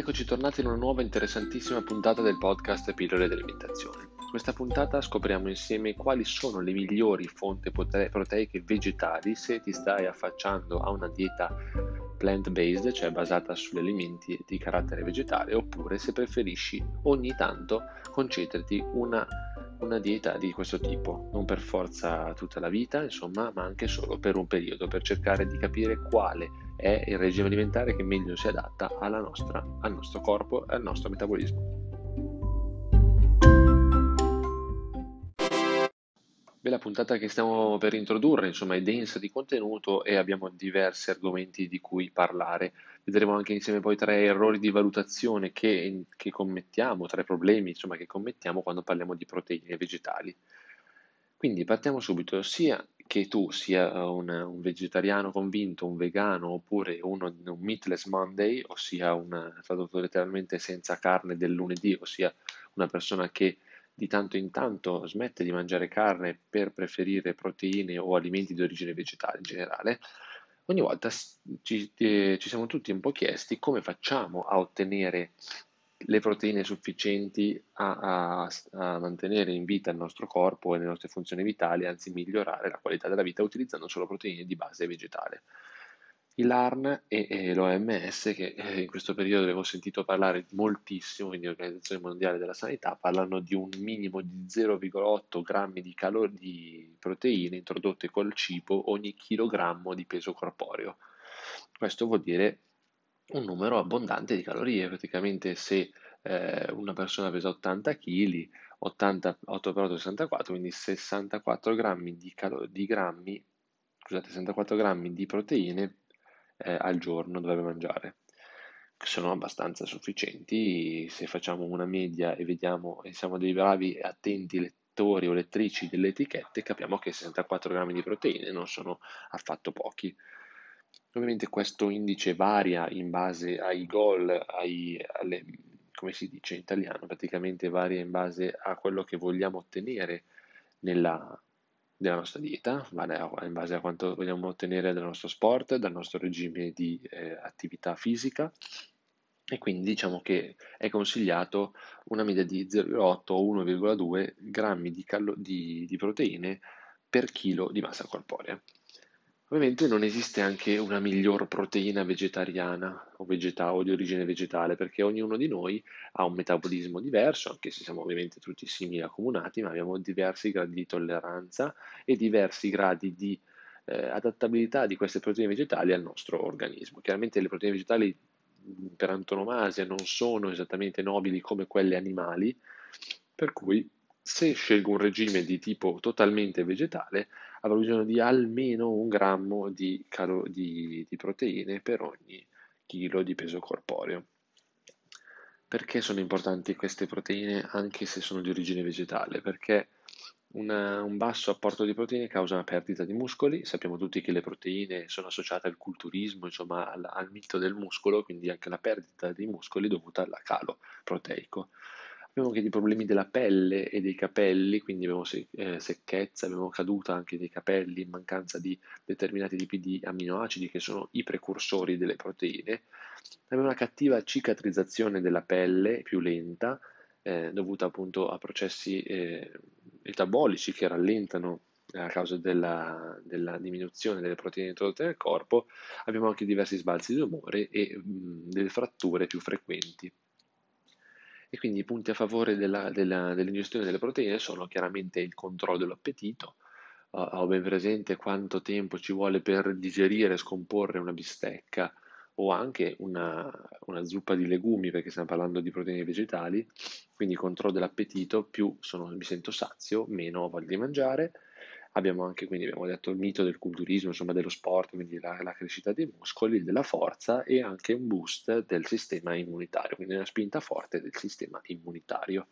eccoci tornati in una nuova interessantissima puntata del podcast Pillole dell'alimentazione. Questa puntata scopriamo insieme quali sono le migliori fonti proteiche vegetali se ti stai affacciando a una dieta plant-based, cioè basata sugli alimenti di carattere vegetale, oppure se preferisci ogni tanto concederti una, una dieta di questo tipo, non per forza tutta la vita, insomma, ma anche solo per un periodo, per cercare di capire quale è il regime alimentare che meglio si adatta nostra, al nostro corpo e al nostro metabolismo. La puntata che stiamo per introdurre, insomma, è densa di contenuto e abbiamo diversi argomenti di cui parlare. Vedremo anche insieme poi tre errori di valutazione che, che commettiamo, tre problemi, insomma, che commettiamo quando parliamo di proteine vegetali. Quindi partiamo subito, sia che tu sia un, un vegetariano convinto, un vegano oppure uno, un meatless Monday, ossia un, tradotto letteralmente senza carne del lunedì, ossia una persona che di tanto in tanto smette di mangiare carne per preferire proteine o alimenti di origine vegetale in generale, ogni volta ci, eh, ci siamo tutti un po' chiesti come facciamo a ottenere le proteine sufficienti a, a, a, mantenere in vita il nostro corpo e le nostre funzioni vitali, anzi migliorare la qualità della vita utilizzando solo proteine di base vegetale l'ARN e, e l'OMS, che eh, in questo periodo avevo sentito parlare moltissimo, quindi l'Organizzazione Mondiale della Sanità, parlano di un minimo di 0,8 grammi di, calor- di proteine introdotte col cibo ogni chilogrammo di peso corporeo. Questo vuol dire un numero abbondante di calorie, praticamente se eh, una persona pesa 80 kg, 80, 8 per 8 64, quindi 64 grammi di, calo- di grammi, scusate, 64 grammi di proteine eh, al giorno dovrebbe mangiare. Sono abbastanza sufficienti se facciamo una media e vediamo e siamo dei bravi e attenti lettori o lettrici delle etichette, capiamo che 64 grammi di proteine non sono affatto pochi. Ovviamente questo indice varia in base ai goal, ai, alle, come si dice in italiano, praticamente varia in base a quello che vogliamo ottenere nella, della nostra dieta, in base a quanto vogliamo ottenere dal nostro sport, dal nostro regime di eh, attività fisica e quindi diciamo che è consigliato una media di 0,8 o 1,2 grammi di, cal- di, di proteine per chilo di massa corporea. Ovviamente non esiste anche una miglior proteina vegetariana o, vegeta- o di origine vegetale, perché ognuno di noi ha un metabolismo diverso, anche se siamo ovviamente tutti simili accomunati, ma abbiamo diversi gradi di tolleranza e diversi gradi di eh, adattabilità di queste proteine vegetali al nostro organismo. Chiaramente le proteine vegetali per antonomasia non sono esattamente nobili come quelle animali, per cui se scelgo un regime di tipo totalmente vegetale, avrò bisogno di almeno un grammo di, calo- di, di proteine per ogni chilo di peso corporeo. Perché sono importanti queste proteine anche se sono di origine vegetale? Perché una, un basso apporto di proteine causa una perdita di muscoli. Sappiamo tutti che le proteine sono associate al culturismo, insomma al, al mito del muscolo, quindi anche la perdita di muscoli dovuta al calo proteico. Abbiamo anche dei problemi della pelle e dei capelli, quindi abbiamo eh, secchezza, abbiamo caduta anche dei capelli, mancanza di determinati tipi di aminoacidi che sono i precursori delle proteine. Abbiamo una cattiva cicatrizzazione della pelle più lenta, eh, dovuta appunto a processi eh, metabolici che rallentano a causa della, della, diminuzione delle proteine introdotte nel corpo, abbiamo anche diversi sbalzi di umore e mh, delle fratture più frequenti. E quindi i punti a favore della, della, dell'ingestione delle proteine sono chiaramente il controllo dell'appetito. Uh, ho ben presente quanto tempo ci vuole per digerire e scomporre una bistecca o anche una, una, zuppa di legumi, perché stiamo parlando di proteine vegetali, quindi controllo dell'appetito, più sono, mi sento sazio, meno ho voglia di mangiare, Abbiamo anche, quindi abbiamo detto, il mito del culturismo, insomma dello sport, quindi la, la crescita dei muscoli, della forza e anche un boost del sistema immunitario, quindi una spinta forte del sistema immunitario.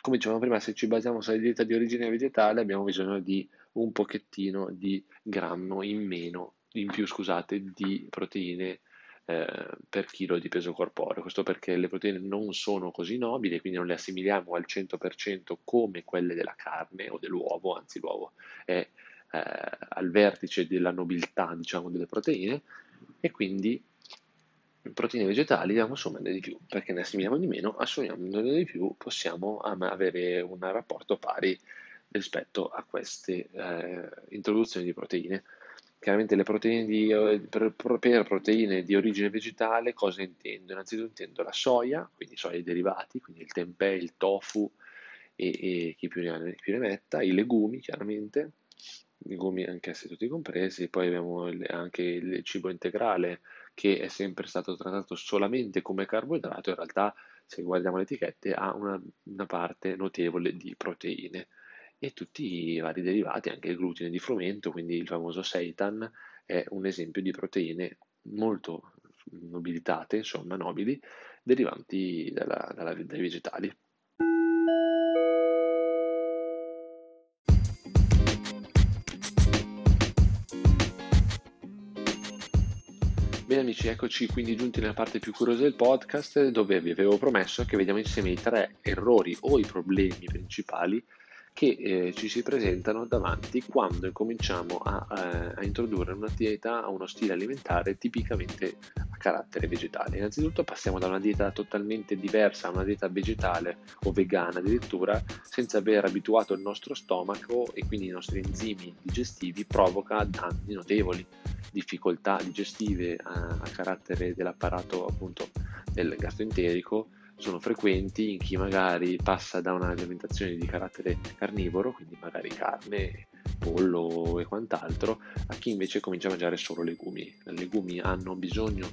Come dicevamo prima, se ci basiamo sulla dieta di origine vegetale abbiamo bisogno di un pochettino di grammo in meno, in più scusate, di proteine eh, per chilo di peso corporeo. Questo perché le proteine non sono così nobili, quindi non le assimiliamo al 100% come quelle della carne o dell'uovo, anzi l'uovo è eh, al vertice della nobiltà, diciamo, delle proteine e quindi proteine vegetali dobbiamo assumerne di più, perché ne assumiamo di meno, assumendone di più possiamo avere un rapporto pari rispetto a queste eh, introduzioni di proteine. Chiaramente le proteine di, eh, per, per, proteine di origine vegetale cosa intendo? Innanzitutto intendo la soia, quindi soia e derivati, quindi il tempeh, il tofu e, e chi più ne, più ne metta, i legumi chiaramente, legumi anche se tutti compresi, poi abbiamo anche il cibo integrale che è sempre stato trattato solamente come carboidrato, in realtà se guardiamo le etichette ha una, una parte notevole di proteine e tutti i vari derivati, anche il glutine di frumento, quindi il famoso seitan, è un esempio di proteine molto nobilitate, insomma nobili, derivanti dalla, dalla, dai vegetali. Bene amici, eccoci quindi giunti nella parte più curiosa del podcast dove vi avevo promesso che vediamo insieme i tre errori o i problemi principali che eh, ci si presentano davanti quando incominciamo a, eh, a introdurre una dieta, uno stile alimentare tipicamente a carattere vegetale. Innanzitutto passiamo da una dieta totalmente diversa a una dieta vegetale o vegana addirittura, senza aver abituato il nostro stomaco e quindi i nostri enzimi digestivi provoca danni notevoli, difficoltà digestive a, a carattere dell'apparato appunto del gastroenterico sono frequenti in chi magari passa da un'alimentazione di carattere carnivoro, quindi magari carne, pollo e quant'altro, a chi invece comincia a mangiare solo legumi. I legumi hanno bisogno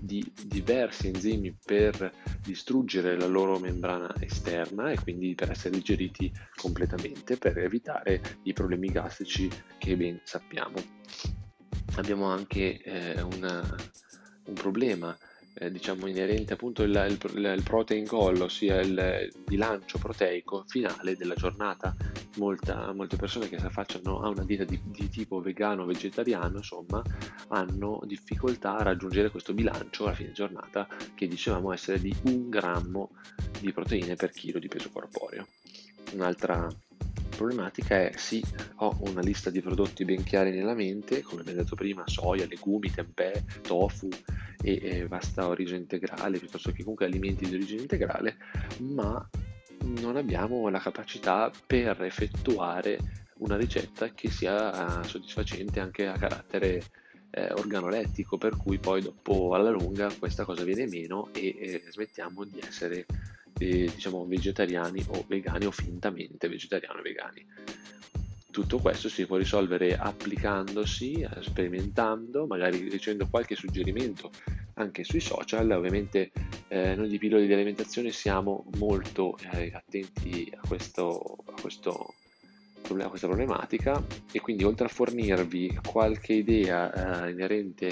di diversi enzimi per distruggere la loro membrana esterna e quindi per essere digeriti completamente per evitare i problemi gastrici che ben sappiamo. Abbiamo anche eh, una, un problema eh, diciamo inerente appunto il, il, il, protein goal, ossia il bilancio proteico finale della giornata. Molta, molte persone che si affacciano a una dieta di, di tipo vegano o vegetariano, insomma, hanno difficoltà a raggiungere questo bilancio alla fine giornata che dicevamo essere di un grammo di proteine per chilo di peso corporeo. Un'altra problematica è sì, ho una lista di prodotti ben chiari nella mente, come abbiamo detto prima, soia, legumi, tempeh, tofu e, vasta origine integrale, piuttosto che comunque alimenti di origine integrale, ma non abbiamo la capacità per effettuare una ricetta che sia soddisfacente anche a carattere eh, organolettico, per cui poi dopo alla lunga questa cosa viene meno e eh, smettiamo di essere eh, diciamo vegetariani o vegani o fintamente vegetariani o vegani. Tutto questo si può risolvere applicandosi, sperimentando, magari ricevendo qualche suggerimento anche sui social. Ovviamente eh, noi di Pillole di Alimentazione siamo molto eh, attenti a, questo, a, questo, a, questa problematica e quindi oltre a fornirvi qualche idea eh, inerente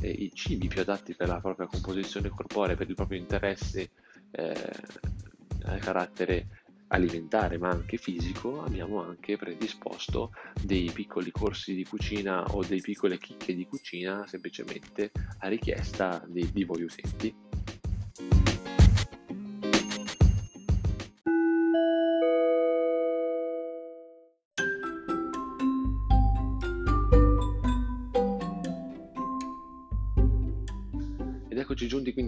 ai eh, cibi più adatti per la propria composizione corporea, per il proprio interesse eh, carattere alimentare ma anche fisico abbiamo anche predisposto dei piccoli corsi di cucina o dei piccole chicche di cucina semplicemente a richiesta di, di voi utenti.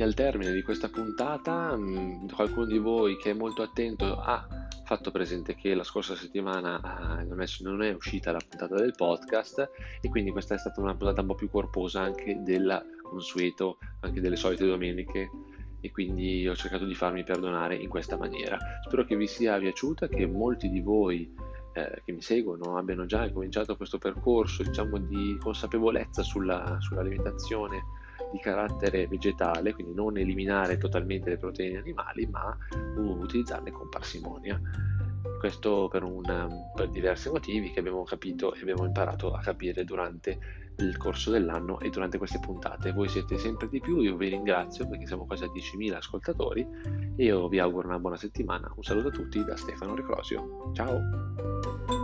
Quindi al termine di questa puntata. Mm, qualcuno di voi che è molto attento ha fatto presente che la scorsa settimana eh, non, è, uscita la puntata del podcast e quindi questa è stata una puntata un po' più corposa anche del consueto, anche delle solite domeniche e quindi ho cercato di farmi perdonare in questa maniera. Spero che vi sia piaciuta, che molti di voi eh, che mi seguono abbiano già cominciato questo percorso diciamo, di consapevolezza sulla, sull'alimentazione di carattere vegetale, quindi non eliminare totalmente le proteine animali, ma utilizzarle con parsimonia. Questo per, un, per diversi motivi che abbiamo capito e abbiamo imparato a capire durante il corso dell'anno e durante queste puntate. Voi siete sempre di più, io vi ringrazio perché siamo quasi a 10.000 ascoltatori e io vi auguro una buona settimana. Un saluto a tutti da Stefano Recrosio. Ciao!